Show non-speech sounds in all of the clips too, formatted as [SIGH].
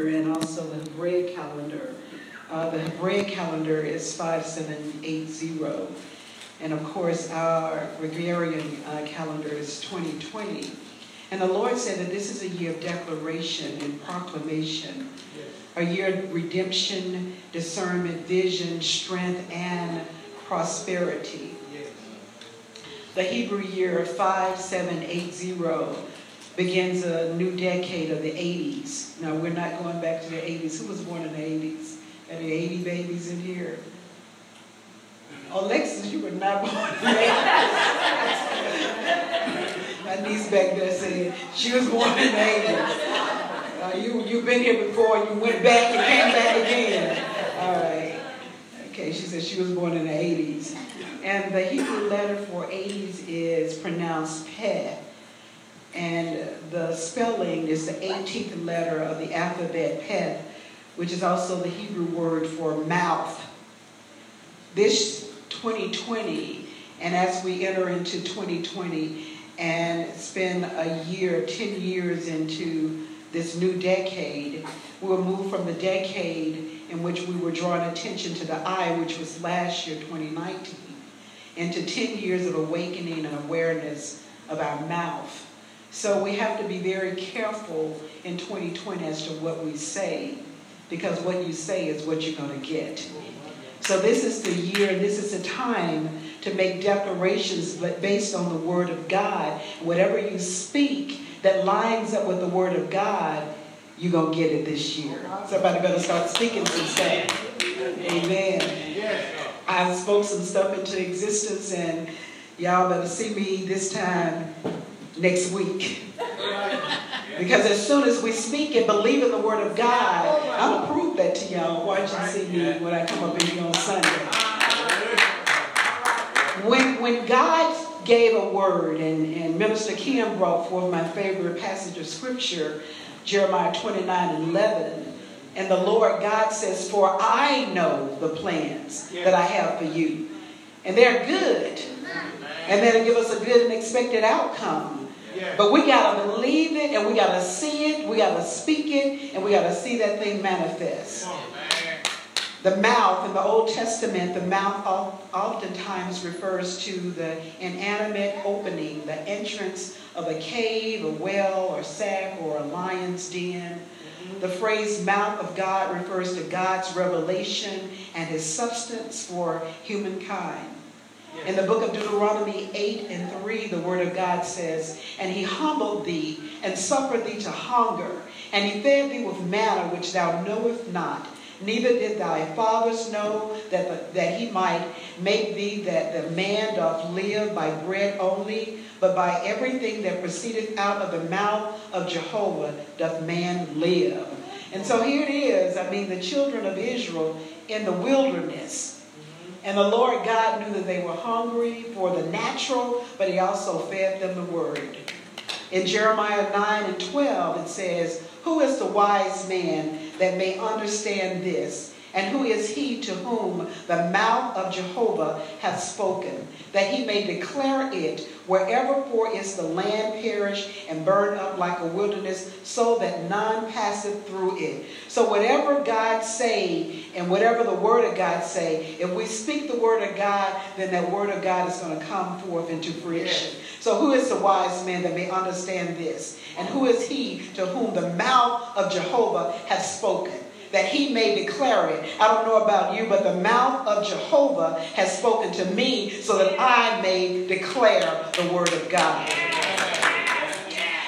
calendar and also the Hebraic calendar. Uh, the Hebraic calendar is 5780. And of course, our Gregorian uh, calendar is 2020. And the Lord said that this is a year of declaration and proclamation, yes. a year of redemption, discernment, vision, strength, and prosperity. Yes. The Hebrew year 5780 begins a new decade of the 80s. Now, we're not going back to the 80s. Who was born in the 80s? Are there 80 babies in here? Alexis, you were not [LAUGHS] born in the 80s. My niece back there said she was born in the 80s. Uh, you, you've been here before, you went back and came back again. All right. Okay, she said she was born in the 80s. And the Hebrew letter for 80s is pronounced Peh. And the spelling is the 18th letter of the alphabet Peh, which is also the Hebrew word for mouth. This 2020, and as we enter into 2020, and spend a year, 10 years into this new decade, we'll move from the decade in which we were drawing attention to the eye, which was last year, 2019, into 10 years of awakening and awareness of our mouth. So we have to be very careful in 2020 as to what we say, because what you say is what you're going to get. So this is the year, this is the time to make declarations based on the Word of God. Whatever you speak that lines up with the Word of God, you're going to get it this year. Somebody better start speaking some stuff. Amen. I spoke some stuff into existence, and y'all better see me this time next week. Because as soon as we speak and believe in the Word of God, to prove that to y'all. Watch and see me when I come up in here on Sunday. When, when God gave a word, and, and Minister Kim brought forth my favorite passage of scripture, Jeremiah 29 and 11, and the Lord God says, For I know the plans that I have for you. And they're good. And they'll give us a good and expected outcome. Yes. But we got to believe it and we got to see it, we got to speak it, and we got to see that thing manifest. The mouth in the Old Testament, the mouth oftentimes refers to the inanimate opening, the entrance of a cave, a well, or sack, or a lion's den. The phrase mouth of God refers to God's revelation and his substance for humankind. In the book of Deuteronomy 8 and 3, the word of God says, And he humbled thee and suffered thee to hunger, and he fed thee with manna which thou knowest not Neither did thy fathers know that, the, that he might make thee that the man doth live by bread only, but by everything that proceedeth out of the mouth of Jehovah doth man live. And so here it is. I mean, the children of Israel in the wilderness. And the Lord God knew that they were hungry for the natural, but he also fed them the word. In Jeremiah 9 and 12, it says, Who is the wise man that may understand this? And who is he to whom the mouth of Jehovah hath spoken, that he may declare it wherever for is the land perish and burn up like a wilderness, so that none passeth through it. So whatever God say and whatever the word of God say, if we speak the word of God, then that word of God is going to come forth into fruition. So who is the wise man that may understand this? And who is he to whom the mouth of Jehovah hath spoken? That he may declare it. I don't know about you, but the mouth of Jehovah has spoken to me so that I may declare the word of God.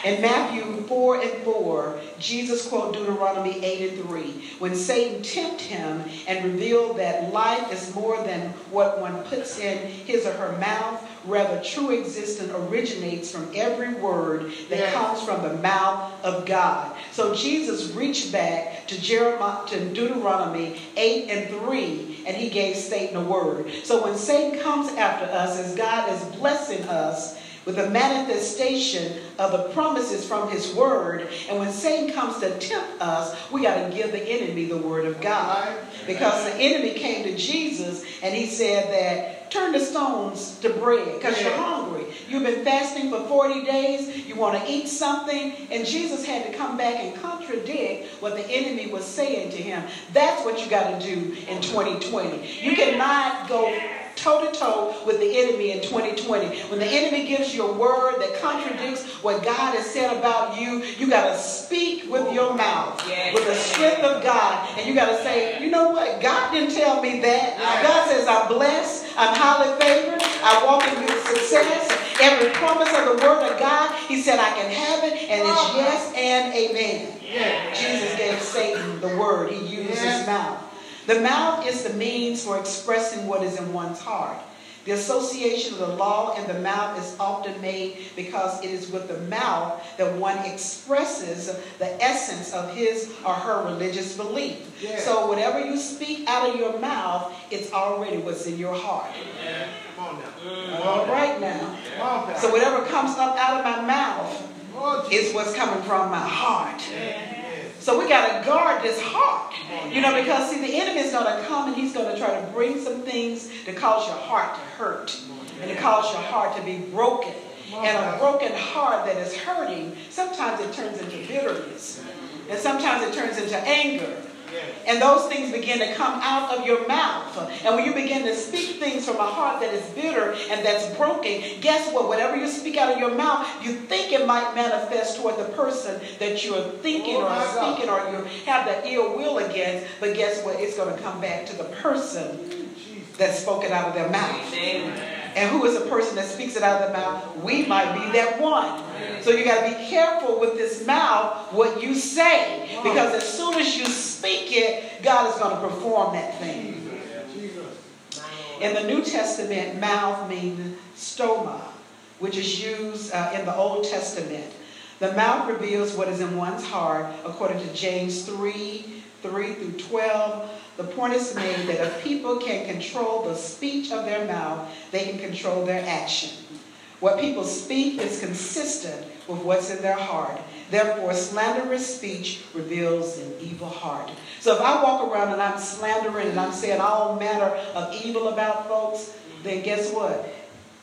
In Matthew 4 and 4, Jesus quoted Deuteronomy 8 and 3. When Satan tempted him and revealed that life is more than what one puts in his or her mouth, rather true existence originates from every word that yes. comes from the mouth of God. So Jesus reached back to Jeremiah to Deuteronomy 8 and 3 and he gave Satan a word. So when Satan comes after us as God is blessing us, with the manifestation of the promises from his word. And when Satan comes to tempt us, we got to give the enemy the word of God. Because the enemy came to Jesus and he said that turn the stones to bread because you're hungry. You've been fasting for 40 days. You want to eat something. And Jesus had to come back and contradict what the enemy was saying to him. That's what you got to do in 2020. You cannot go toe to toe with the enemy in 2020. When the enemy gives you a word that contradicts what God has said about you, you got to speak with your mouth, with the strength of God. And you got to say, you know what? God didn't tell me that. God says, I'm blessed, I'm highly favored, I walk in good success. Every promise of the word of God, he said, I can have it, and it's yes and amen. Jesus gave Satan the word, he used his mouth. The mouth is the means for expressing what is in one's heart. The association of the law and the mouth is often made because it is with the mouth that one expresses the essence of his or her religious belief. Yeah. So whatever you speak out of your mouth, it's already what's in your heart. Yeah. Come on now. All right now. now. So whatever comes up out of my mouth oh, is what's coming from my heart. So we got to guard this heart. You know, because see, the enemy is going to come and he's going to try to bring some things to cause your heart to hurt and to cause your heart to be broken. And a broken heart that is hurting, sometimes it turns into bitterness. And sometimes it turns into anger. And those things begin to come out of your mouth. And when you begin to speak things from a heart that is bitter and that's broken, guess what? Whatever you speak out of your mouth, you think it might manifest toward the person that you're thinking or speaking or you have that ill will against. But guess what? It's going to come back to the person that's spoken out of their mouth. Amen. And who is the person that speaks it out of the mouth? We might be that one. So you got to be careful with this mouth, what you say. Because as soon as you speak it, God is going to perform that thing. In the New Testament, mouth means stoma, which is used uh, in the Old Testament. The mouth reveals what is in one's heart, according to James 3 3 through 12. The point is made that if people can control the speech of their mouth, they can control their action. What people speak is consistent with what's in their heart. Therefore, slanderous speech reveals an evil heart. So if I walk around and I'm slandering and I'm saying all manner of evil about folks, then guess what?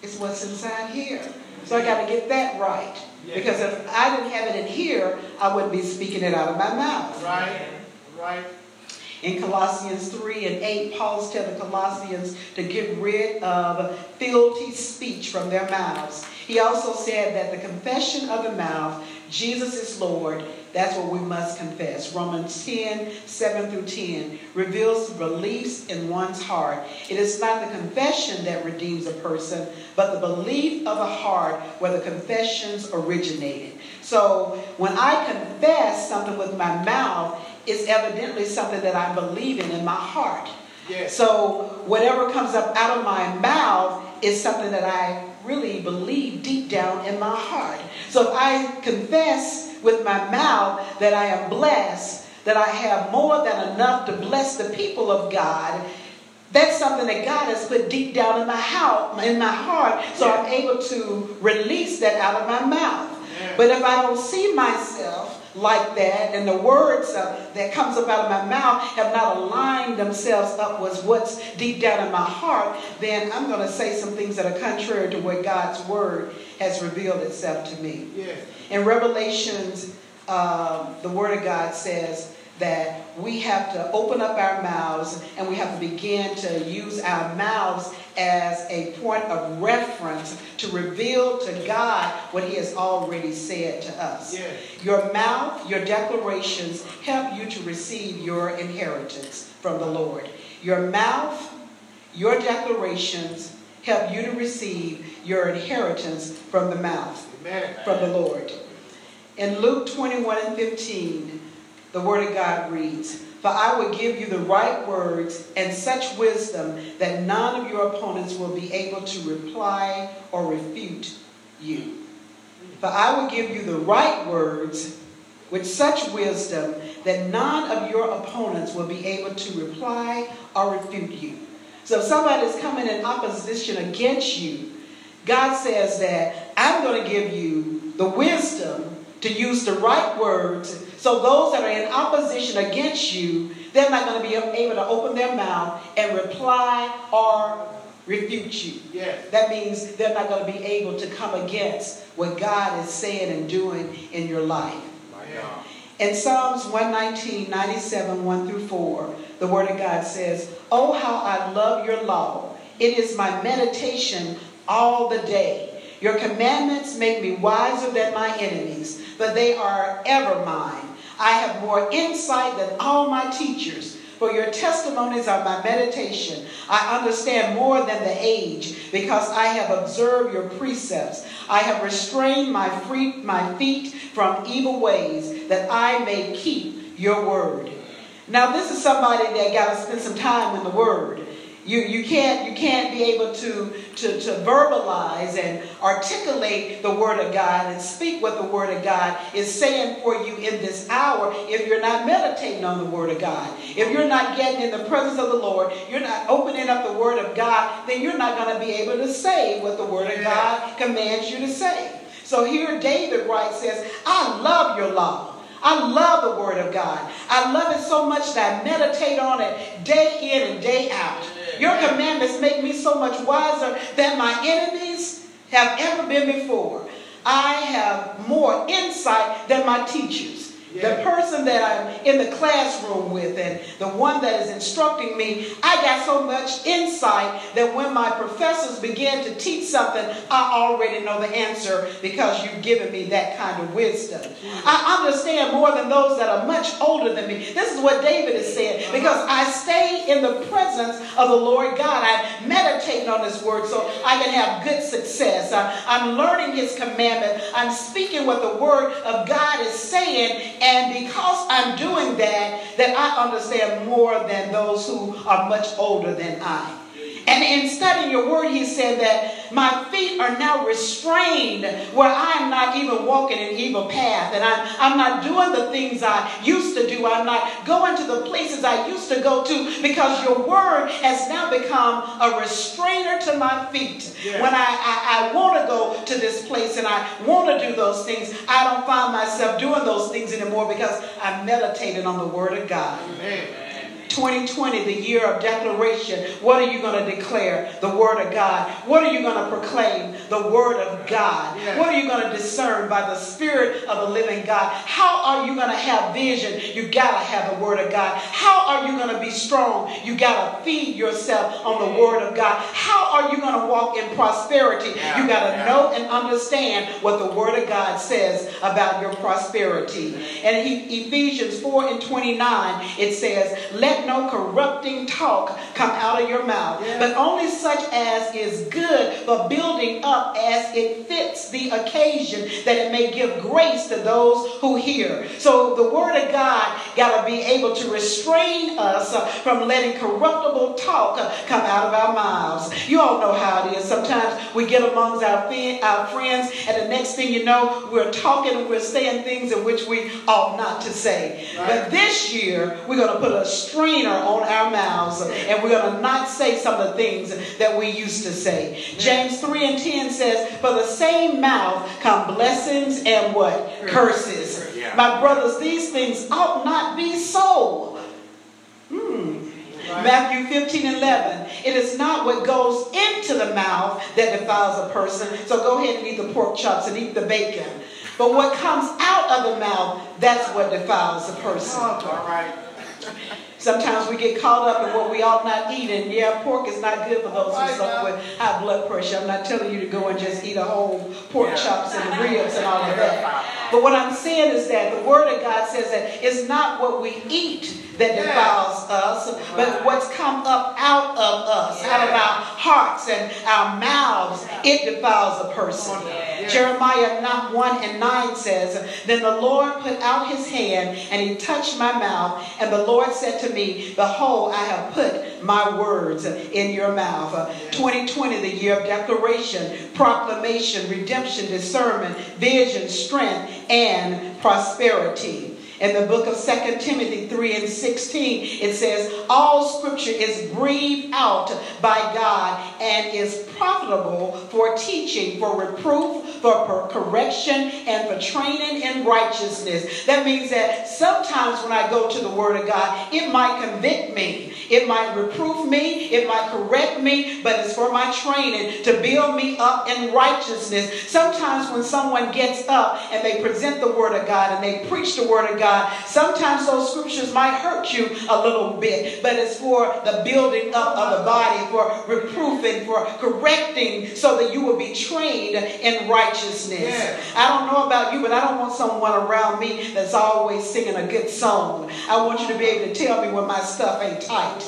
It's what's inside here. So I got to get that right. Because if I didn't have it in here, I wouldn't be speaking it out of my mouth. Right, right. In Colossians 3 and 8, Paul's telling Colossians to get rid of filthy speech from their mouths. He also said that the confession of the mouth, Jesus is Lord, that's what we must confess. Romans 10, 7 through 10 reveals beliefs in one's heart. It is not the confession that redeems a person, but the belief of the heart where the confessions originated. So when I confess something with my mouth, is evidently something that I believe in in my heart. Yes. So whatever comes up out of my mouth is something that I really believe deep down in my heart. So if I confess with my mouth that I am blessed, that I have more than enough to bless the people of God, that's something that God has put deep down in my heart, in my heart, so yeah. I'm able to release that out of my mouth. Yeah. But if I don't see myself like that, and the words uh, that comes up out of my mouth have not aligned themselves up with what's deep down in my heart, then I'm going to say some things that are contrary to what God's word has revealed itself to me. Yeah. In Revelations, uh, the word of God says, that we have to open up our mouths and we have to begin to use our mouths as a point of reference to reveal to God what He has already said to us. Yeah. Your mouth, your declarations help you to receive your inheritance from the Lord. Your mouth, your declarations help you to receive your inheritance from the mouth, Amen. from the Lord. In Luke 21 and 15, the Word of God reads, For I will give you the right words and such wisdom that none of your opponents will be able to reply or refute you. For I will give you the right words with such wisdom that none of your opponents will be able to reply or refute you. So if somebody is coming in opposition against you, God says that I'm going to give you the wisdom to use the right words so those that are in opposition against you, they're not going to be able to open their mouth and reply or refute you. Yes. That means they're not going to be able to come against what God is saying and doing in your life. In Psalms 119, 97, 1 through 4, the Word of God says, Oh, how I love your law. It is my meditation all the day. Your commandments make me wiser than my enemies, but they are ever mine. I have more insight than all my teachers, for your testimonies are my meditation. I understand more than the age, because I have observed your precepts. I have restrained my, free, my feet from evil ways, that I may keep your word. Now, this is somebody that got to spend some time in the word. You, you, can't, you can't be able to, to, to verbalize and articulate the Word of God and speak what the Word of God is saying for you in this hour if you're not meditating on the Word of God. If you're not getting in the presence of the Lord, you're not opening up the Word of God, then you're not going to be able to say what the Word of God commands you to say. So here David writes, says, I love your law. I love the Word of God. I love it so much that I meditate on it day in and day out. Your commandments make me so much wiser than my enemies have ever been before. I have more insight than my teachers. The person that I'm in the classroom with and the one that is instructing me, I got so much insight that when my professors begin to teach something, I already know the answer because you've given me that kind of wisdom. I understand more than those that are much older than me. This is what David is saying because I stay in the presence of the Lord God. I meditate on His word so I can have good success. I'm learning His commandment. I'm speaking what the word of God is saying and because I'm doing that, that I understand more than those who are much older than I. And in studying your word, he said that my feet are now restrained where I'm not even walking an evil path. And I'm, I'm not doing the things I used to do. I'm not going to the places I used to go to because your word has now become a restrainer to my feet. Yeah. When I, I, I want to go to this place and I want to do those things, I don't find myself doing those things anymore because I'm meditating on the word of God. Amen. 2020, the year of declaration. What are you going to declare? The Word of God. What are you going to proclaim? The Word of God. Yes. What are you going to discern by the Spirit of the living God? How are you going to have vision? You got to have the Word of God. How are you going to be strong? You got to feed yourself on the Word of God. How are you going to walk in prosperity? Yeah. You got to yeah. know and understand what the Word of God says about your prosperity. And he, Ephesians 4 and 29, it says, Let no corrupting talk come out of your mouth, yeah. but only such as is good for building up as it fits the occasion, that it may give grace to those who hear. So the Word of God got to be able to restrain us from letting corruptible talk come out of our mouths. You all know how it is. Sometimes we get amongst our, our friends, and the next thing you know, we're talking and we're saying things in which we ought not to say. Right. But this year, we're going to put a strainer on our mouths and we're going to not say some of the things that we used to say. James 3 and 10 says, For the same mouth come blessings and what? Curses. My brothers, these things ought not be so. Hmm. Matthew 15 11. It is not what goes into the mouth that defiles a person. So go ahead and eat the pork chops and eat the bacon. But what comes out of the mouth, that's what defiles a person. All right. Sometimes we get caught up in what we ought not eat, and yeah, pork is not good for those who suffer with high blood pressure. I'm not telling you to go and just eat a whole pork chops and ribs and all of that. [LAUGHS] But what I'm saying is that the Word of God says that it's not what we eat that defiles us, but what's come up out of us, out of our hearts and our mouths, it defiles a person. Jeremiah 1 and 9 says, Then the Lord put out his hand and he touched my mouth, and the Lord said to me, Behold, I have put my words in your mouth. 2020, the year of declaration, proclamation, redemption, discernment, vision, strength, and prosperity. In the book of 2 Timothy 3 and 16, it says, All scripture is breathed out by God and is profitable for teaching, for reproof, for correction, and for training in righteousness. That means that sometimes when I go to the Word of God, it might convict me, it might reproof me, it might correct me, but it's for my training to build me up in righteousness. Sometimes when someone gets up and they present the Word of God and they preach the Word of God, God. Sometimes those scriptures might hurt you a little bit, but it's for the building up of the body, for reproofing, for correcting, so that you will be trained in righteousness. Yeah. I don't know about you, but I don't want someone around me that's always singing a good song. I want you to be able to tell me when my stuff ain't tight.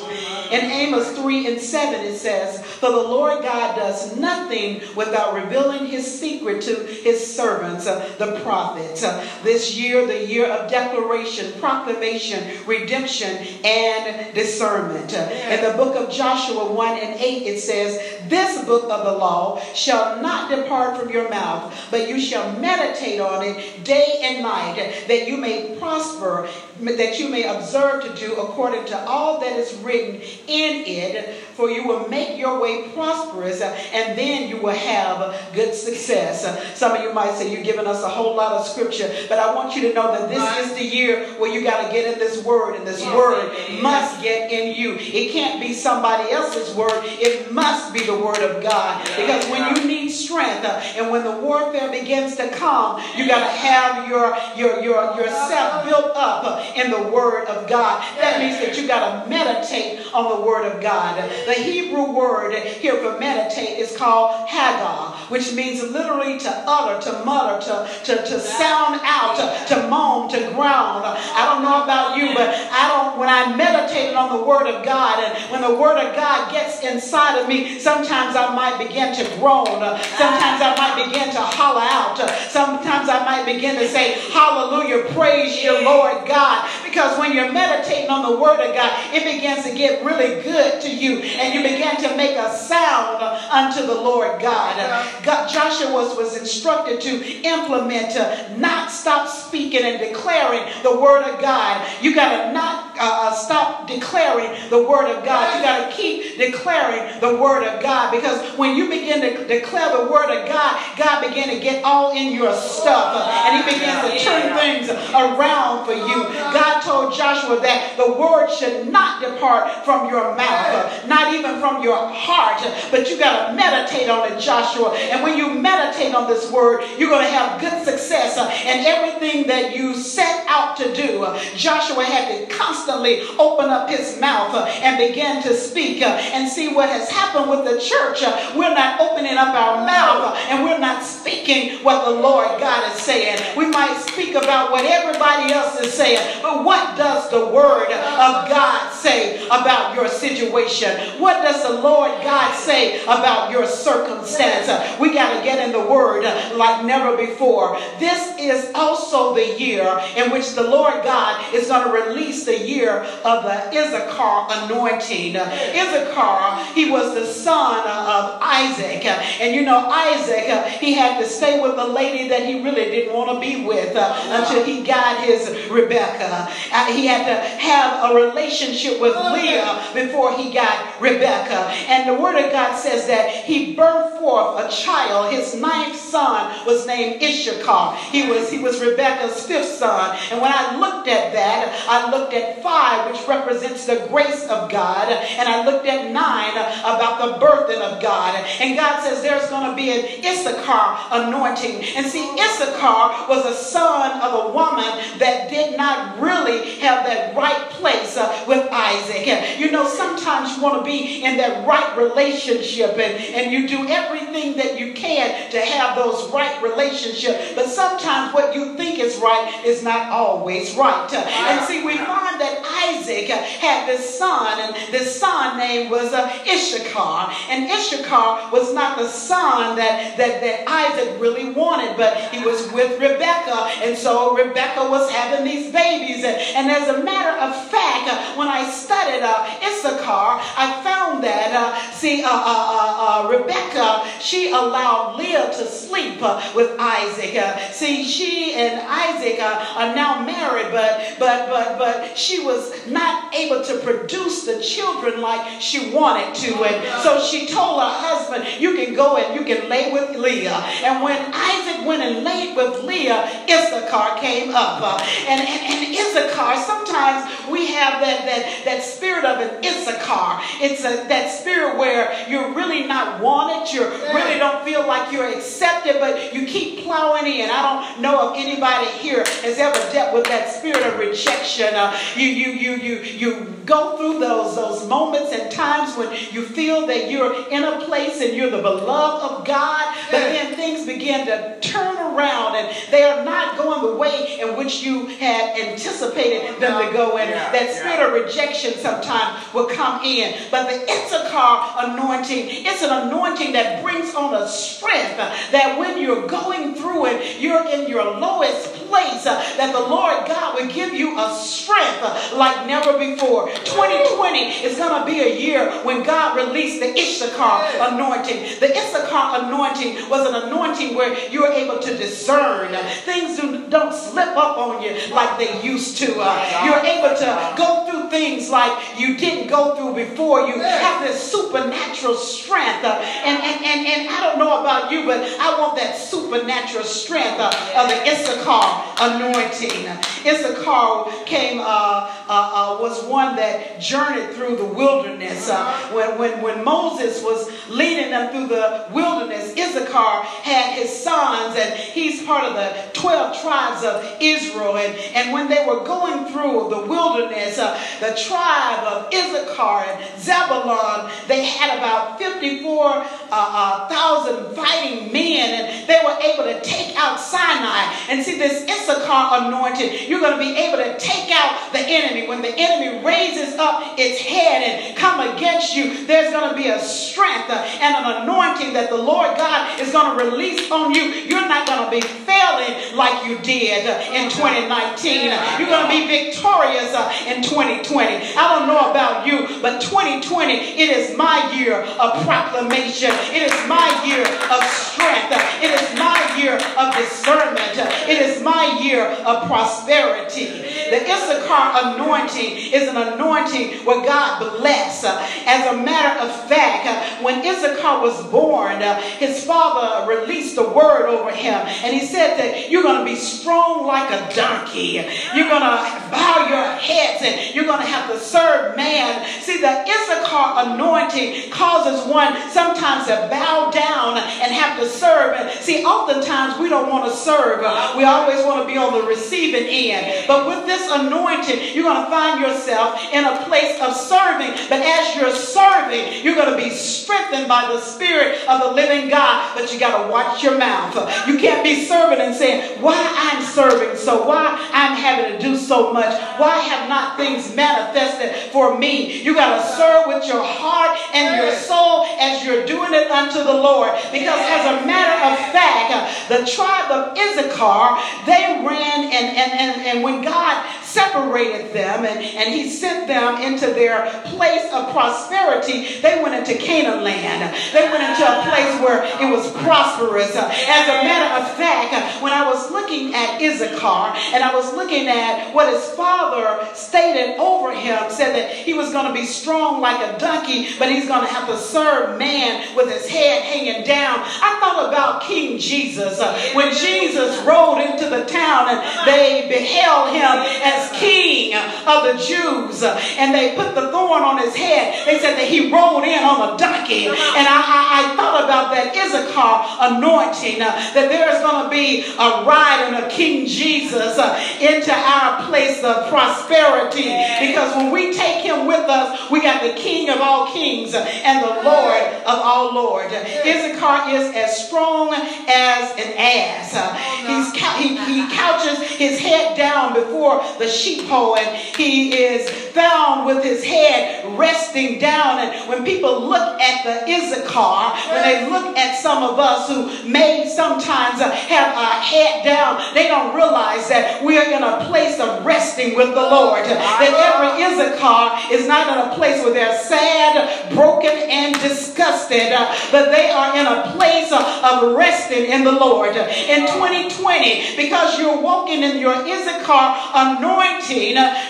In Amos 3 and 7, it says, For the Lord God does nothing without revealing his secret to his servants, uh, the prophets. Uh, this year, the year of declaration, declaration, proclamation, redemption, and discernment. In the book of Joshua 1 and 8, it says, This book of the law shall not depart from your mouth, but you shall meditate on it day and night, that you may prosper, that you may observe to do according to all that is written in it, for you will make your way prosperous, and then you will have good success. Some of you might say, You're giving us a whole lot of scripture, but I want you to know that this is the year where you got to get in this word, and this word must get in you. It can't be somebody else's word, it must be the word of God. Because when you need strength uh, and when the warfare begins to come, you got to have your, your, your, yourself built up in the word of God. That means that you got to meditate on the word of God. The Hebrew word here for meditate is called Hagah, which means literally to utter, to mutter, to, to, to sound out, to, to moan, to I don't know about you, but I don't, when I meditate on the word of God and when the word of God gets inside of me, sometimes I might begin to groan. Sometimes I might begin to holler out. Sometimes I might begin to say, Hallelujah, praise your Lord God. Because when you're meditating on the word of God, it begins to get really good to you and you begin to make a sound unto the Lord God. God Joshua was, was instructed to implement, to not stop speaking and declaring the word of God. You got to not uh, uh, stop declaring the word of God. You got to keep declaring the word of God because when you begin to declare the word of God, God begin to get all in your stuff and he begins to turn things around for you. God told Joshua that the word should not depart from your mouth, not even from your heart, but you got to meditate on it, Joshua. And when you meditate on this word, you're going to have good success in everything that you set out to do. Joshua had to constantly open up his mouth and begin to speak and see what has happened with the church. We're not opening up our mouth and we're not speaking what the Lord God is saying. We might speak about what everybody else is saying, but what does the word of God say about your situation? What does the Lord God say about your circumstance? We got to get in the word like never before. This is also the year in which the Lord God is going to release the year of the Issachar anointing. Issachar, he was the son of Isaac. And you know, Isaac, he had to stay with a lady that he really didn't want to be with uh, until he got his Rebecca. Uh, he had to have a relationship with Leah before he got Rebecca. And the word of God says that he birthed forth a child. His ninth son was named Issachar. He was, he was Rebecca's fifth son. And when I looked at that, I looked at five, which represents the grace of God. And I looked at nine about the birthing of God. And God says there's going to be an Issachar anointing. And see, Issachar was a son of a woman that did not really have that right place uh, with Isaac. You know, sometimes you want to be in that right relationship and, and you do everything that you can to have those right relationships. But sometimes what you think is right is not always right. And see, we find that Isaac had this son, and this son name was uh, Issachar. And Issachar was not the son that, that, that Isaac really wanted, but he was with Rebecca. And so Rebecca was having these babies. And, and as a matter of fact, when I studied uh, Issachar, I found that uh, see, uh, uh, uh, Rebecca, she allowed Leah to sleep with Isaac. see, she and Isaac are now married, but but but but she was not able to produce the children like she wanted to, and so she told her husband, "You can go and you can lay with Leah." And when Isaac went and laid with Leah, Issachar came up, and, and and Issachar. Sometimes we have that that that spirit of an Issachar. It's a that spirit where you're really not wanted, you really don't feel like you're accepted, but you keep plowing in. I don't know if anybody here has ever dealt with that spirit of rejection. Uh, you, you, you, you, you go through those, those moments and times when you feel that you're in a place and you're the beloved of God, but then things begin to turn around and they are not going the way in which you had anticipated them to go. And yeah, that spirit yeah. of rejection sometimes will come in. But the Issachar anointing, it's an anointing that brings on a strength that when you're going through it, you're in your lowest place, uh, that the Lord God will give you a strength like never before. 2020 is going to be a year when God released the Issachar anointing. The Issachar anointing was an anointing where you were able to discern. Things do, not slip up on you like they used to. Uh, you're able to go through things like you didn't go through before. You have this supernatural strength. Uh, and, and, and, and I don't know about you, but I want that supernatural strength uh, of the Issachar anointing. Issachar came, uh, uh, uh, was one that journeyed through the wilderness. Uh, when, when, when Moses was leading them through the wilderness, Issachar had his sons, and he's part of the 12 tribes of Israel. And, and when they were going through the wilderness, uh, the tribe of Issachar and Zebulun, they had about 54,000 uh, uh, fighting men, and they were able to take out Sinai. And see, this Issachar anointed, you're going to be able to take out the enemy. When the enemy raises up its head and come against you, there's going to be a strength and an anointing that the Lord God is going to release on you. You're not going to be failing like you did in 2019. You're going to be victorious uh, in 2020. I don't know about you, but 2020, it is my year of proclamation. It is my year of strength. It is my year of discernment. It is my year of prosperity. The Issachar anointing is an anointing where God bless. As a matter of fact, when Issachar was born, his father released a word over him, and he said that you're going to be strong like a donkey. You're going to bow your heads and you're going to have to serve man. See, the Issachar anointing causes one sometimes to bow down and have to serve. And see, oftentimes we don't want to serve. We always want to be on the receiving end. But with this anointing, you're going to find yourself in a place of serving. But as you're serving, you're going to be strengthened by the Spirit of the living God. But you got to watch your mouth. You can't be serving and saying, Why I'm serving so? Why I'm having to do so much? Why have not things manifested for me? You got to serve with your heart and your soul as you're doing it unto the Lord. Because as a matter of fact, the tribe of Issachar, they ran and, and, and, and when God separated them and, and he sent them into their place of prosperity, they went into Canaan land. They went into a place where it was prosperous. As a matter of fact, when I was looking at Issachar and I was looking at what his father stated over him, said that he was going to be strong like a donkey, but he's going to have to serve man with his head hanging down. I thought about King Jesus. When Jesus rode into the town and they beheld him as as king of the Jews. And they put the thorn on his head. They said that he rode in on a donkey. And I, I, I thought about that Issachar anointing, uh, that there's going to be a ride of King Jesus uh, into our place of prosperity. Because when we take him with us, we got the King of all kings and the Lord of all lords. Issachar is as strong as an ass. Uh, he's, he, he couches his head down before the sheepfold and he is found with his head resting down. And when people look at the Issachar, when they look at some of us who may sometimes uh, have our head down, they don't realize that we are in a place of resting with the Lord. That every Issachar is not in a place where they're sad, broken, and disgusted, uh, but they are in a place of resting in the Lord. In 2020, because you're walking in your Issachar anointing,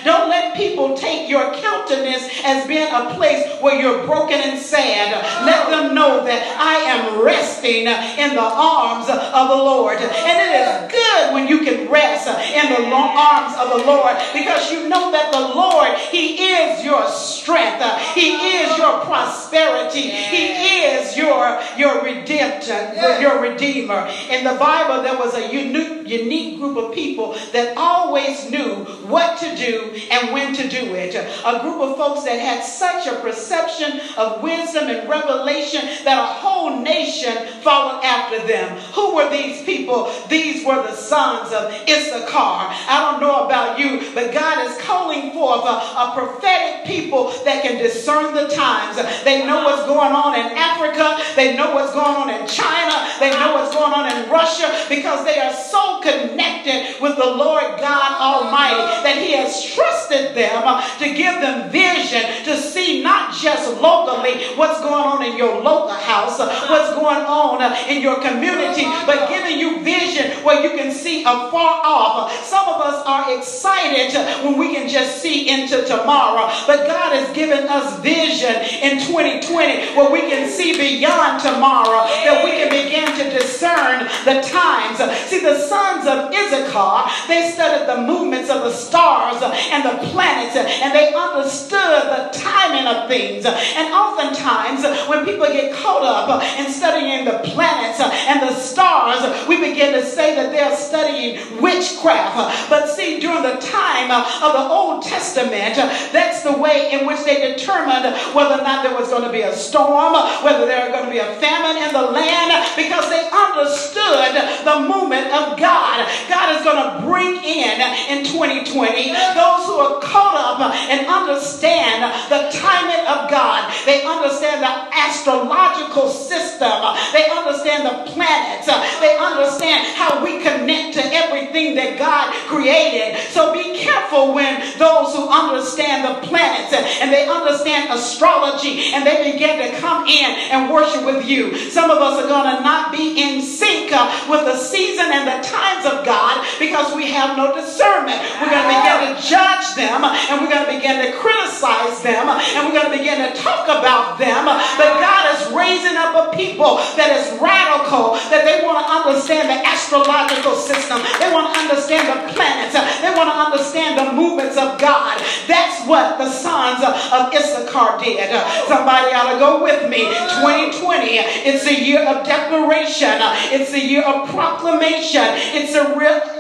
don't let people take your countenance as being a place where you're broken and sad. Let them know that I am resting in the arms of the Lord. And it is good when you can rest in the arms of the Lord because you know that the Lord, He is your strength. He is your prosperity. He is your, your redemption, your redeemer. In the Bible, there was a unique, unique group of people that always knew what to do and when to do it. A group of folks that had such a perception of wisdom and revelation that a whole nation followed after them. Who were these people? These were the sons of Issachar. I don't know about you, but God is calling forth a, a prophetic people that can discern the times. They know what's going on in Africa. They know what's going on in China. They know what's going on in Russia because they are so connected with the Lord God Almighty that He has trusted them to give them vision to see not just locally what's going on in your local house, what's going on in your community, but giving you vision where you can see afar off. Some of us are excited when we can just see into tomorrow, but God has given us vision in 2020 where we can see beyond tomorrow, that we can begin to discern the times. See, the sons of Issachar, they studied the movements of the stars and the planets, and they understood the timing of things. And oftentimes, when people get caught up in studying the planets and the stars, we begin to say that they're studying witchcraft. But see, during the time of the Old Testament, that's the way in which they determined whether or not there was going to be a storm, whether there was going to be a famine in the land, because they understood the movement of God. God is going to bring in in 2020 those who are caught up and understand the timing of God. They understand the astrological system. They understand the planets. They understand how we connect to everything that God created. So be careful when those who understand the planets and they understand astrology and they begin to come in and worship with you. Some of us are going to not be in sync with the season and the times of God because we have no discernment. We're going to begin to judge them and we're going to begin to criticize them and we're going to begin to talk about them. But God is raising up a people that is radical, that they want to understand the astrological system. They want to understand the planets. They want to understand the movements of God. That's what the sons of Issachar did. Somebody ought to go with me. 2020, it's a year of declaration. It's a year of proclamation. It's a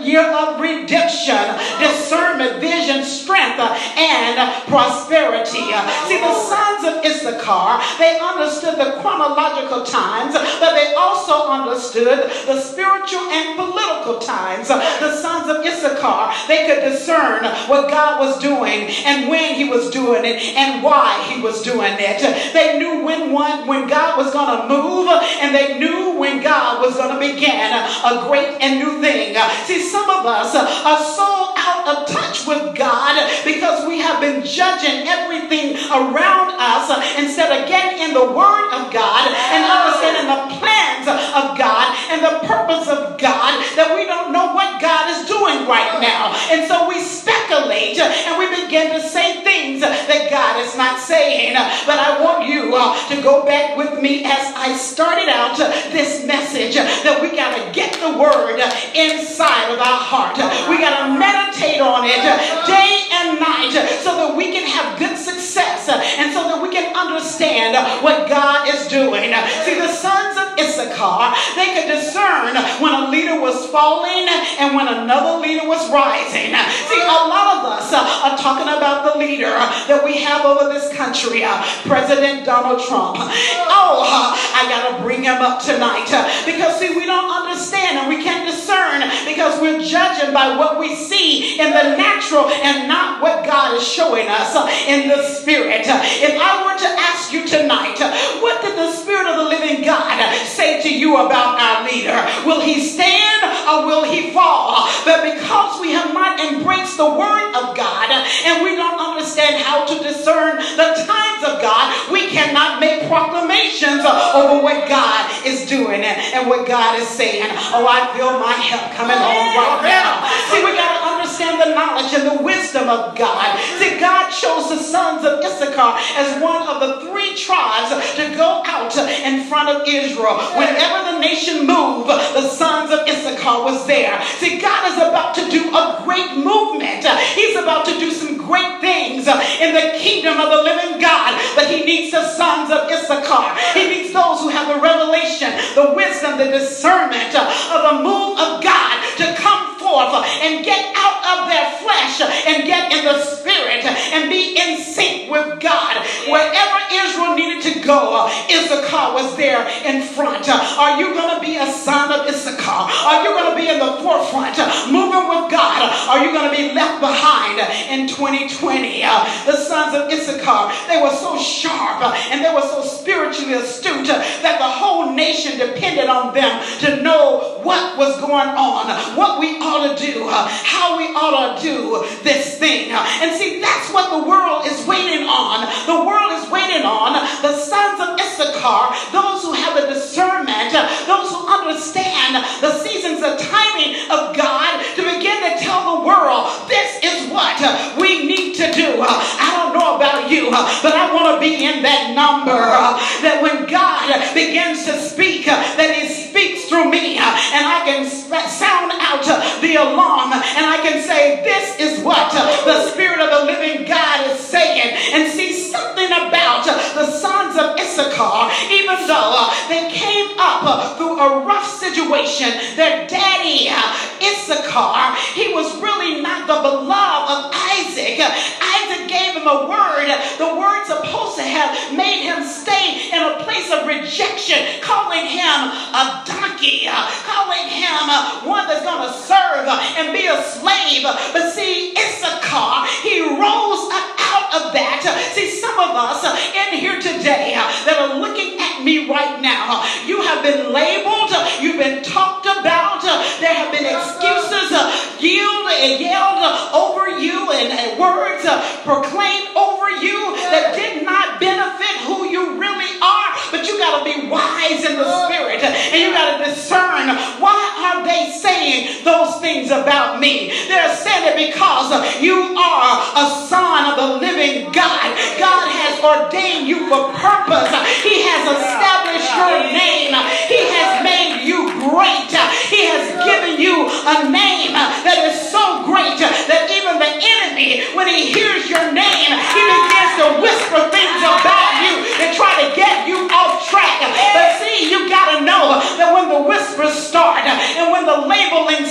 year of redemption, discernment, vision, strength, uh, and prosperity. Uh, see, the sons of Issachar, they understood the chronological times, but they also understood the spiritual and political times. Uh, the sons of Issachar, they could discern what God was doing and when he was doing it and why he was doing it. They knew when one when God was going to move and they knew when God was going to begin a great and new thing. See, some of us are so out of touch with God because we have been judging everything around us instead of getting in the Word of God and understanding the plans of God and the purpose of God that we don't know what God is doing right now. And so we speculate and we begin to say things that God is not saying. But I want you uh, to go back with me as I started out this message that we got to get the Word inside of our heart. We got to meditate on it day and night so that we can have good success and so that we can understand what God is doing. See, the sons of Issachar, they could discern when a leader was falling and when another leader was rising. See, a lot of us are talking about the leader Uh, that we have over this country, uh, President Donald Trump. Oh, uh, I got to bring him up tonight because, see, we don't understand and we can't discern because we're judging by what we see in the natural and not what God is showing us in the spirit. If I were to ask you tonight, what did the Spirit of the living God say to you about our leader? Will he stand or will he fall? But because we have not embraced the word of God and we don't understand how to discern the times of God, we cannot make proclamations over what God is doing and what God is saying. Oh, I feel my help coming on right now. See, we got to understand the knowledge and the wisdom of God. See, God chose the sons of Issachar as one of the three tribes to go out in front of Israel. Whenever the nation moved, the sons of Issachar was there. See, God is about to do a great movement. He's about to do some great things in the kingdom of the living God, but he needs the sons of Issachar. He needs those who have the revelation, the wisdom, the discernment of the move of God to come forth and get out of their flesh and get in the spirit and be in sync with God. Wherever Israel needed to go, Issachar was there in front. Are you going to be a son of Issachar? Are you going to be in the forefront moving with God? Are you going to be left behind in 2020? the sons of Issachar, they were so sharp and they were so spiritually astute that the whole nation depended on them to know what was going on, what we ought to do, how we ought to do this thing. And see, that's what the world is waiting on. The world is waiting on the sons of Issachar, those who have the discernment, those who understand the seasons, the timing of God to begin to tell the world this is what we need to do. I don't know about you, but I want to be in that number that when God begins to speak, that He speaks through me uh, and I can uh, sound out uh, the alarm and I can say, This is what the Spirit of the living God is saying. And see something about the sons of Issachar, even though they came up through a rough situation, their daddy, Issachar, he was really not the beloved of Isaac. Gave him a word. The word supposed to have made him stay in a place of rejection, calling him a donkey, calling him one that's going to serve and be a slave. But see, Issachar, he rose out of that. See, some of us in here today that are looking at me right now, you have been labeled, you've been talked about, there have been excuses uh, yelled and yelled over you and words uh, proclaimed over you that did not benefit who you really are. But you got to be wise in the spirit and you got to discern why are they saying those things about me? They're saying it because you are a son of the living God. God has ordained you for purpose. He has established your name. He has made you great. He has given you a name that is so great that even the enemy, when he hears your name, he begins to whisper things about you and try to get you off track. But see, you got to know that when the whispers start and when the labeling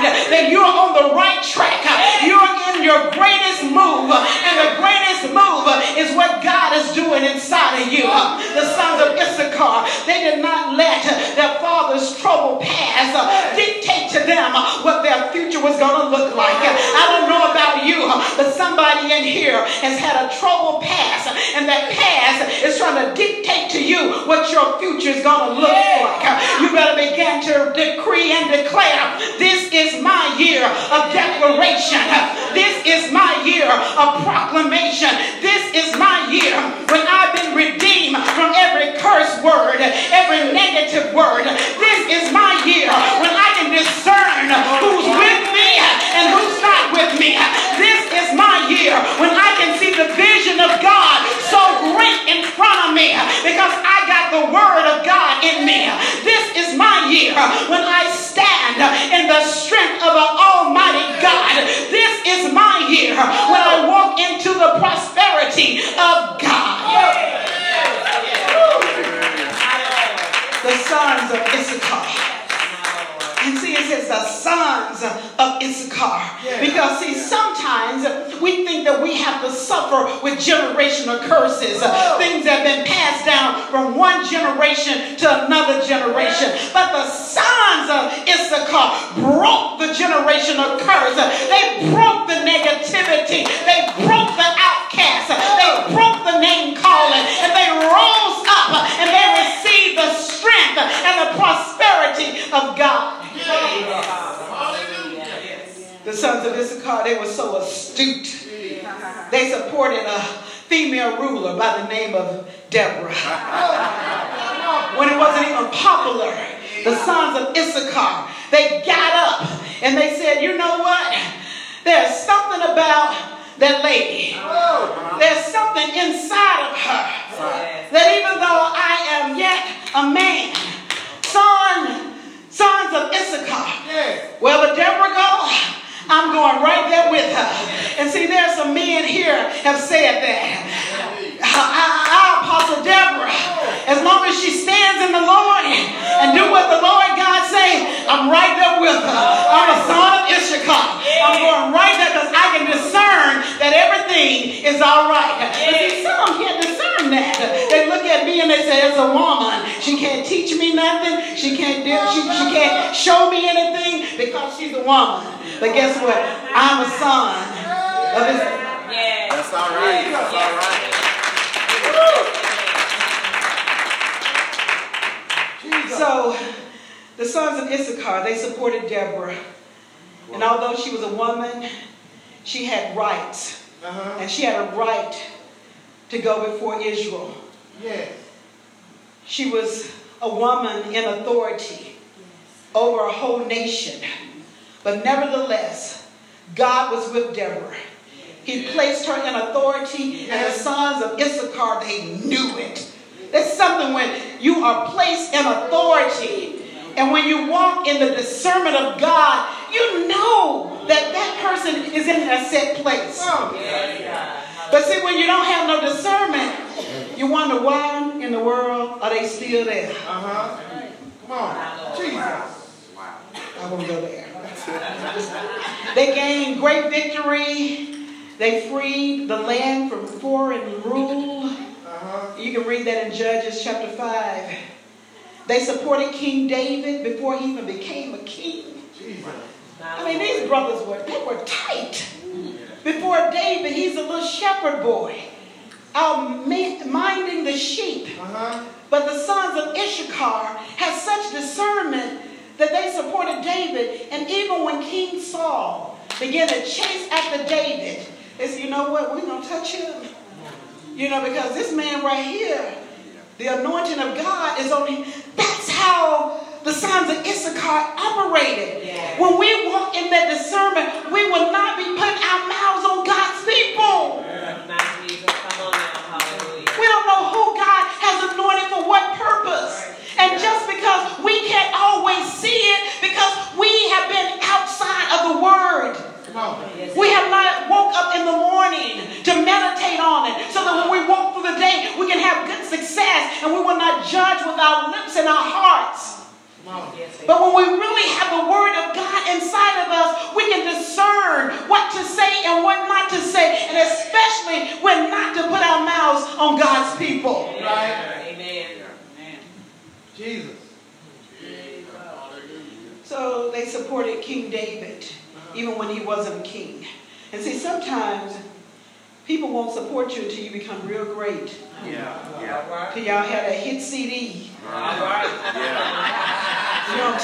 start, that you're on the right track. You're in your greatest move, and the greatest move is what God is doing inside of you. The sons of Issachar, they did not let their father's trouble past dictate to them what their future was going to look like. I don't know about you, but somebody in here has had a trouble past, and that past is trying to dictate to you what your future is going to look like. You better begin to decree and declare this is my year of declaration. This is my year of proclamation. This is my year when I've been redeemed from every curse word, every negative word. This is my year when I can discern who's with me and who's not with me. This is my year when I can see the vision of God so great in front of me because I got the word of God in me. This is my year when I This is my year when I walk into the prosperity of God. The sons of Issachar. And see, it says the sons of Issachar because, see, sometimes we think that we have to suffer with generational curses, things that have been passed down from one generation to another generation. But the sons of Issachar broke the generational curse, they broke the negativity, they broke the outcast, they broke the name calling, and they rose up and they received the strength and the prosperity of God. The sons of Issachar, they were so astute. They supported a female ruler by the name of Deborah. When it wasn't even popular, the sons of Issachar, they got up and they said, you know what? There's something about that lady. There's something inside of her that even though I am yet a man, son, sons of Issachar. Well, the Deborah go, I'm going right there with her. And see, there's some men here have said that. Our, apostle Deborah, as long as she stands in the Lord and do what the Lord God say, I'm right there with her. I'm a son of Issachar. I'm going right there because I can discern that everything is all right. But see, some can't discern that. They look at me and they say, "It's a woman. She can't teach me nothing. She can't do. She, she can't show me anything because she's a woman." But guess what? I'm a son of his. Yeah. That's all right. That's all right. So, the sons of Issachar, they supported Deborah. And although she was a woman, she had rights. Uh-huh. And she had a right to go before Israel. Yes. She was a woman in authority over a whole nation. But nevertheless, God was with Deborah. He placed her in authority, and the sons of Issachar, they knew it. There's something when you are placed in authority, and when you walk in the discernment of God, you know that that person is in a set place. But see, when you don't have no discernment, you wonder why in the world are they still there? Uh-huh. Come on. Jesus. I won't go there. they gained great victory. They freed the land from foreign rule. Uh-huh. You can read that in Judges chapter 5. They supported King David before he even became a king. Jesus. I mean, these brothers were they were tight. Before David, he's a little shepherd boy, out minding the sheep. Uh-huh. But the sons of Issachar had such discernment that they supported David. And even when King Saul began to chase after David, they said, you know what, we're to touch him. You know, because this man right here, the anointing of God is on him. That's how the sons of Issachar operated. Yeah. When we walk in that discernment, we will not be putting our mouths on God's people. Yeah. We don't know who God has anointed for what purpose. And just because we can't always see it, because we have been outside of the Word. We have not woke up in the morning to meditate on it so that when we walk through the day, we can have good success and we will not judge with our lips and our hearts. But when we really have the Word of God inside of us, we can discern what to say and what not to say, and especially when not to put our mouths on God's people. Right? Amen. Jesus. So they supported King David even when he wasn't king. And see, sometimes people won't support you until you become real great. Yeah. yeah. Till y'all had a hit CD. Right. Yeah.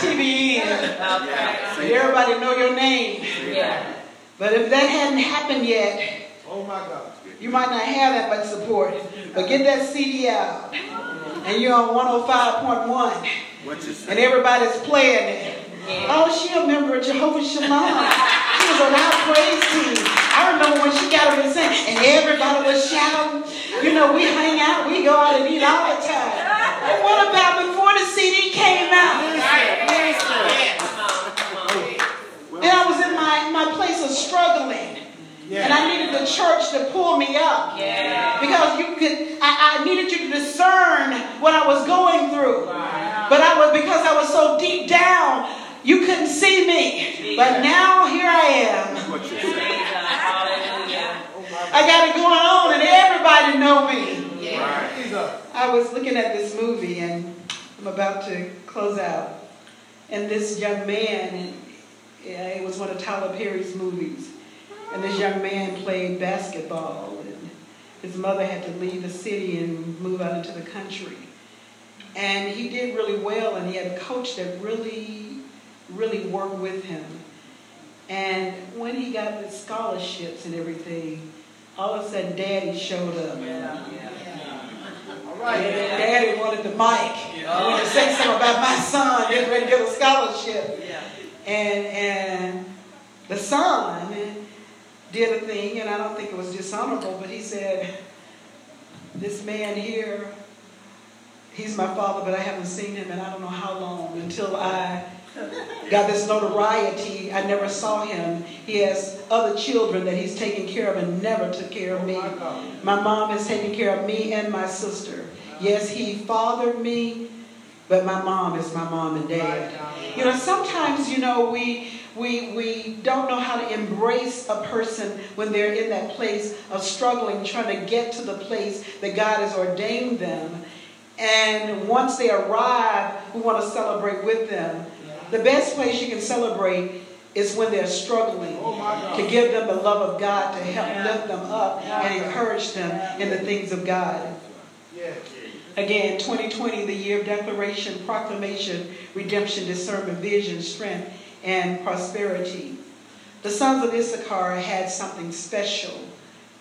You're TV and, yeah. everybody know your name. Yeah. But if that hadn't happened yet, oh my God. you might not have that much support. But get that CD out and you're on 105.1, and everybody's playing it. Yeah. Oh, she a member of Jehovah Shalom. she was on our praise team. I remember when she got up and sang, and everybody was shouting. You know, we hang out, we go out and eat all the time. And what about before the CD came out? And I was in my, my place of struggling. Yeah. And I needed the church to pull me up. Yeah. Because you could I, I, needed you to discern what I was going through. But I was because I was so deep down, you couldn't see me. But now here I am. I got it going on, and everybody know me. I was looking at this movie, and I'm about to close out. And this young man, it was one of Tyler Perry's movies, and this young man played basketball, and his mother had to leave the city and move out into the country. And he did really well, and he had a coach that really, really worked with him. And when he got the scholarships and everything, all of a sudden Daddy showed up. Yeah. Yeah. Right. And Daddy wanted the mic. Yeah. I wanted to say something about my son getting ready to get a scholarship. Yeah. And and the son did a thing, and I don't think it was dishonorable, but he said, This man here, he's my father, but I haven't seen him and I don't know how long until I got this notoriety. I never saw him. He has other children that he's taking care of and never took care of me. My mom has taken care of me and my sister. Yes, he fathered me, but my mom is my mom and dad. You know, sometimes, you know, we we we don't know how to embrace a person when they're in that place of struggling, trying to get to the place that God has ordained them. And once they arrive, we want to celebrate with them. The best place you can celebrate is when they're struggling oh to give them the love of God, to help yeah. lift them up yeah. and encourage them yeah. in the things of God. Again, 2020, the year of declaration, proclamation, redemption, discernment, vision, strength, and prosperity. The sons of Issachar had something special.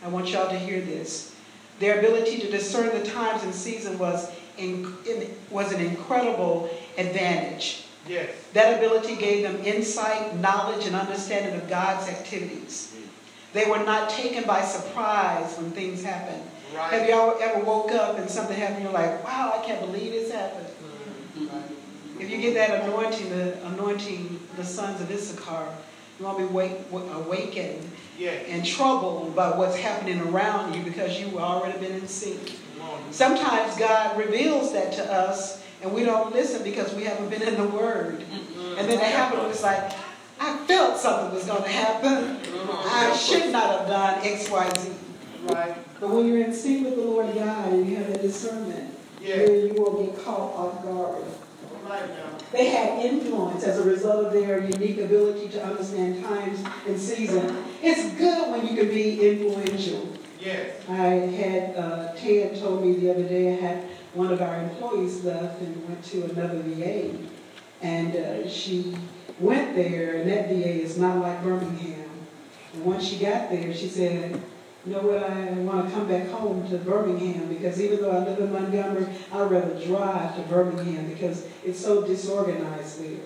I want y'all to hear this. Their ability to discern the times and season was, in, in, was an incredible advantage. Yes. That ability gave them insight, knowledge, and understanding of God's activities. They were not taken by surprise when things happened. Right. Have y'all ever woke up and something happened? You're like, wow, I can't believe this happened. Mm-hmm. If you get that anointing, the anointing, the sons of Issachar, you won't be wake, awakened yes. and troubled by what's happening around you because you've already been in sync. Sometimes God reveals that to us and we don't listen because we haven't been in the Word. Mm-hmm. And then it happened, it was like, I felt something was going to happen. Mm-hmm. I should not have done X, Y, Z. Right. But when you're in sync with the Lord God and you have that discernment, yeah. you won't get caught off guard. They had influence as a result of their unique ability to understand times and seasons. It's good when you can be influential. Yes. I had, uh, Ted told me the other day, I had one of our employees left and went to another VA. And uh, she went there, and that VA is not like Birmingham. And once she got there, she said, you know what, I want to come back home to Birmingham because even though I live in Montgomery, I'd rather drive to Birmingham because it's so disorganized there.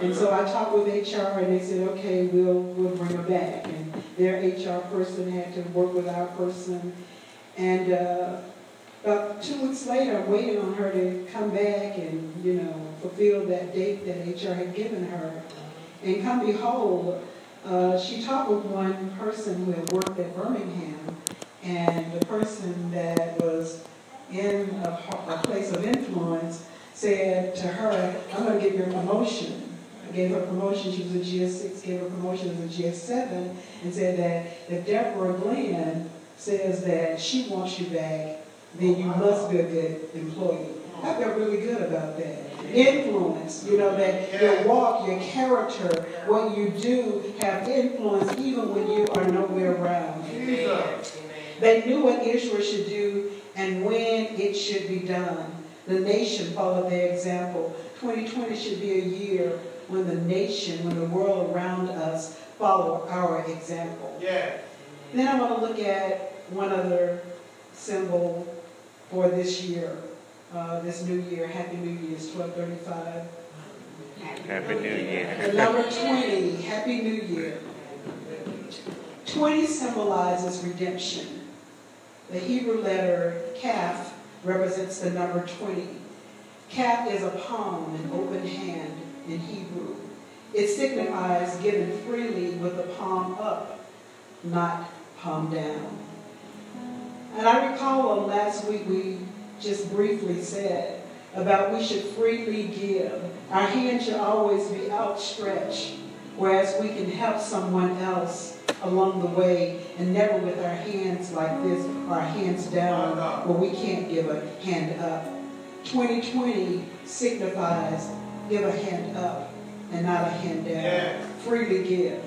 And so I talked with HR and they said, okay, we'll, we'll bring her back. And their HR person had to work with our person. And uh, about two weeks later, waiting on her to come back and, you know, fulfill that date that HR had given her. And come behold, uh, she talked with one person who had worked at Birmingham, and the person that was in a, a place of influence said to her, I'm going to give you a promotion. I gave her a promotion. She was a GS6, gave her a promotion as a GS7, and said that if Deborah Glenn says that she wants you back, then you must be a good employee. I felt really good about that. Influence, you know, that your walk, your character, what you do have influence even when you are nowhere around. They knew what Israel should do and when it should be done. The nation followed their example. 2020 should be a year when the nation, when the world around us follow our example. Yeah. Then I want to look at one other symbol for this year, uh, this new year. Happy New Year's, 1235. Happy New Year. And number 20, Happy New Year. 20 symbolizes redemption. The Hebrew letter kaf represents the number 20. Kaf is a palm, an open hand in Hebrew. It signifies giving freely with the palm up, not palm down. And I recall last week we just briefly said about we should freely give. Our hand should always be outstretched, whereas we can help someone else along the way and never with our hands like this, our hands down, where we can't give a hand up. 2020 signifies give a hand up and not a hand down. Freely give.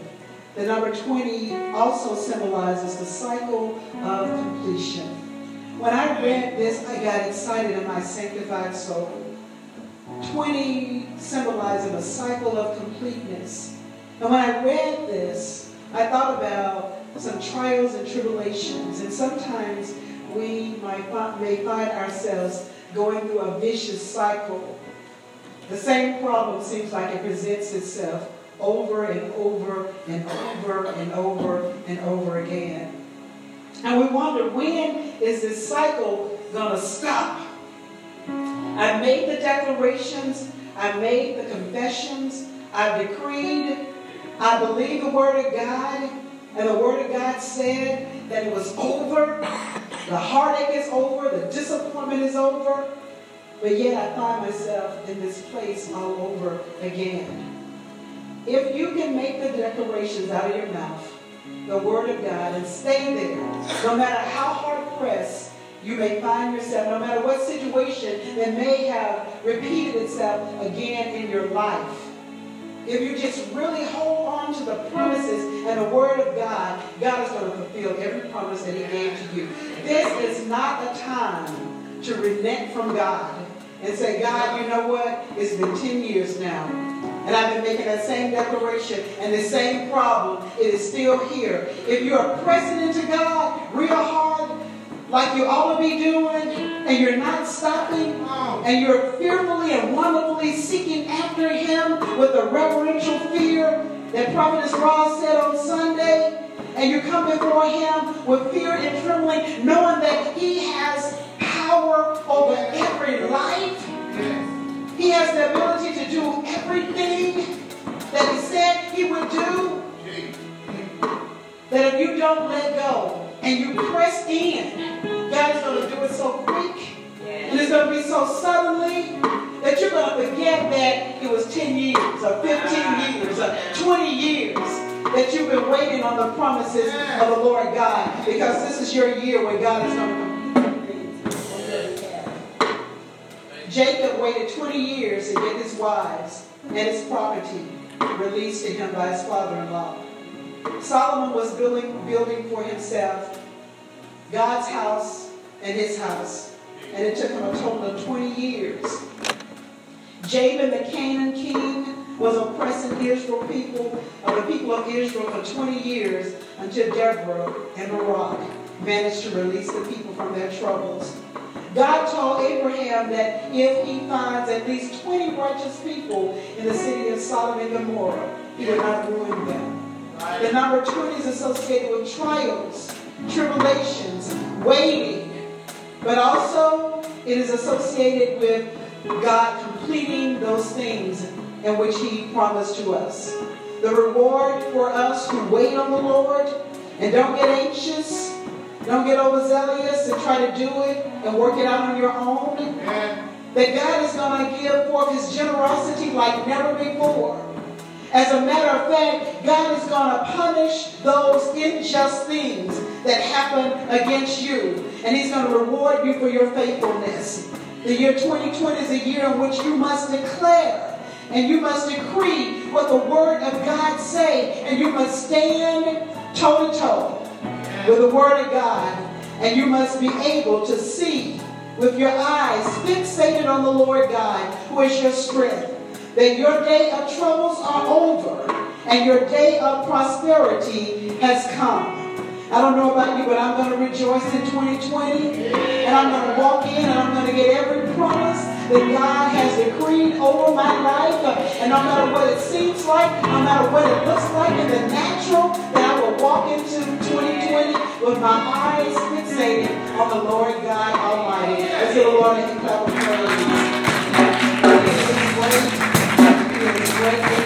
The number 20 also symbolizes the cycle of completion. When I read this, I got excited in my sanctified soul. 20 symbolizing a cycle of completeness. And when I read this, I thought about some trials and tribulations. And sometimes we might, may find ourselves going through a vicious cycle. The same problem seems like it presents itself over and over and over and over and over again. And we wonder when is this cycle going to stop? I made the declarations, I made the confessions, I decreed, I believe the Word of God, and the Word of God said that it was over. The heartache is over, the disappointment is over. But yet I find myself in this place all over again. If you can make the declarations out of your mouth, the Word of God, and stay there, no matter how hard pressed you may find yourself, no matter what situation that may have repeated itself again in your life. If you just really hold on to the promises and the Word of God, God is going to fulfill every promise that He gave to you. This is not a time to relent from God and say, God, you know what? It's been 10 years now. And I've been making that same declaration and the same problem. It is still here. If you're pressing into God real hard, like you ought to be doing, and you're not stopping, and you're fearfully and wonderfully seeking after Him with a reverential fear that Prophetess Ross said on Sunday, and you come before Him with fear and trembling, knowing that He has power over every life. He has the ability to do everything that he said he would do. That if you don't let go and you press in, God is going to do it so quick. And it's going to be so suddenly that you're going to forget that it was 10 years or 15 years or 20 years that you've been waiting on the promises of the Lord God. Because this is your year where God is going to Jacob waited 20 years to get his wives and his property released to him by his father-in-law. Solomon was building, building for himself God's house and his house. And it took him a total of 20 years. Jabin, the Canaan king, was oppressing Israel people, of the people of Israel for 20 years until Deborah and Barak managed to release the people from their troubles. God told Abraham that if he finds at least 20 righteous people in the city of Sodom and Gomorrah, he would not ruin them. Right. The number 20 is associated with trials, tribulations, waiting, but also it is associated with God completing those things in which he promised to us. The reward for us who wait on the Lord and don't get anxious don't get overzealous and try to do it and work it out on your own. Amen. That God is going to give forth his generosity like never before. As a matter of fact, God is going to punish those unjust things that happen against you. And he's going to reward you for your faithfulness. The year 2020 is a year in which you must declare and you must decree what the word of God say and you must stand toe to toe with the Word of God, and you must be able to see with your eyes fixated on the Lord God, who is your strength, that your day of troubles are over and your day of prosperity has come. I don't know about you, but I'm going to rejoice in 2020. And I'm going to walk in and I'm going to get every promise that God has decreed over my life. Uh, and no matter what it seems like, no matter what it looks like in the natural, that I will walk into 2020 with my eyes fixated on the Lord God Almighty. Let's give the Lord a clap of praise. Great. Great.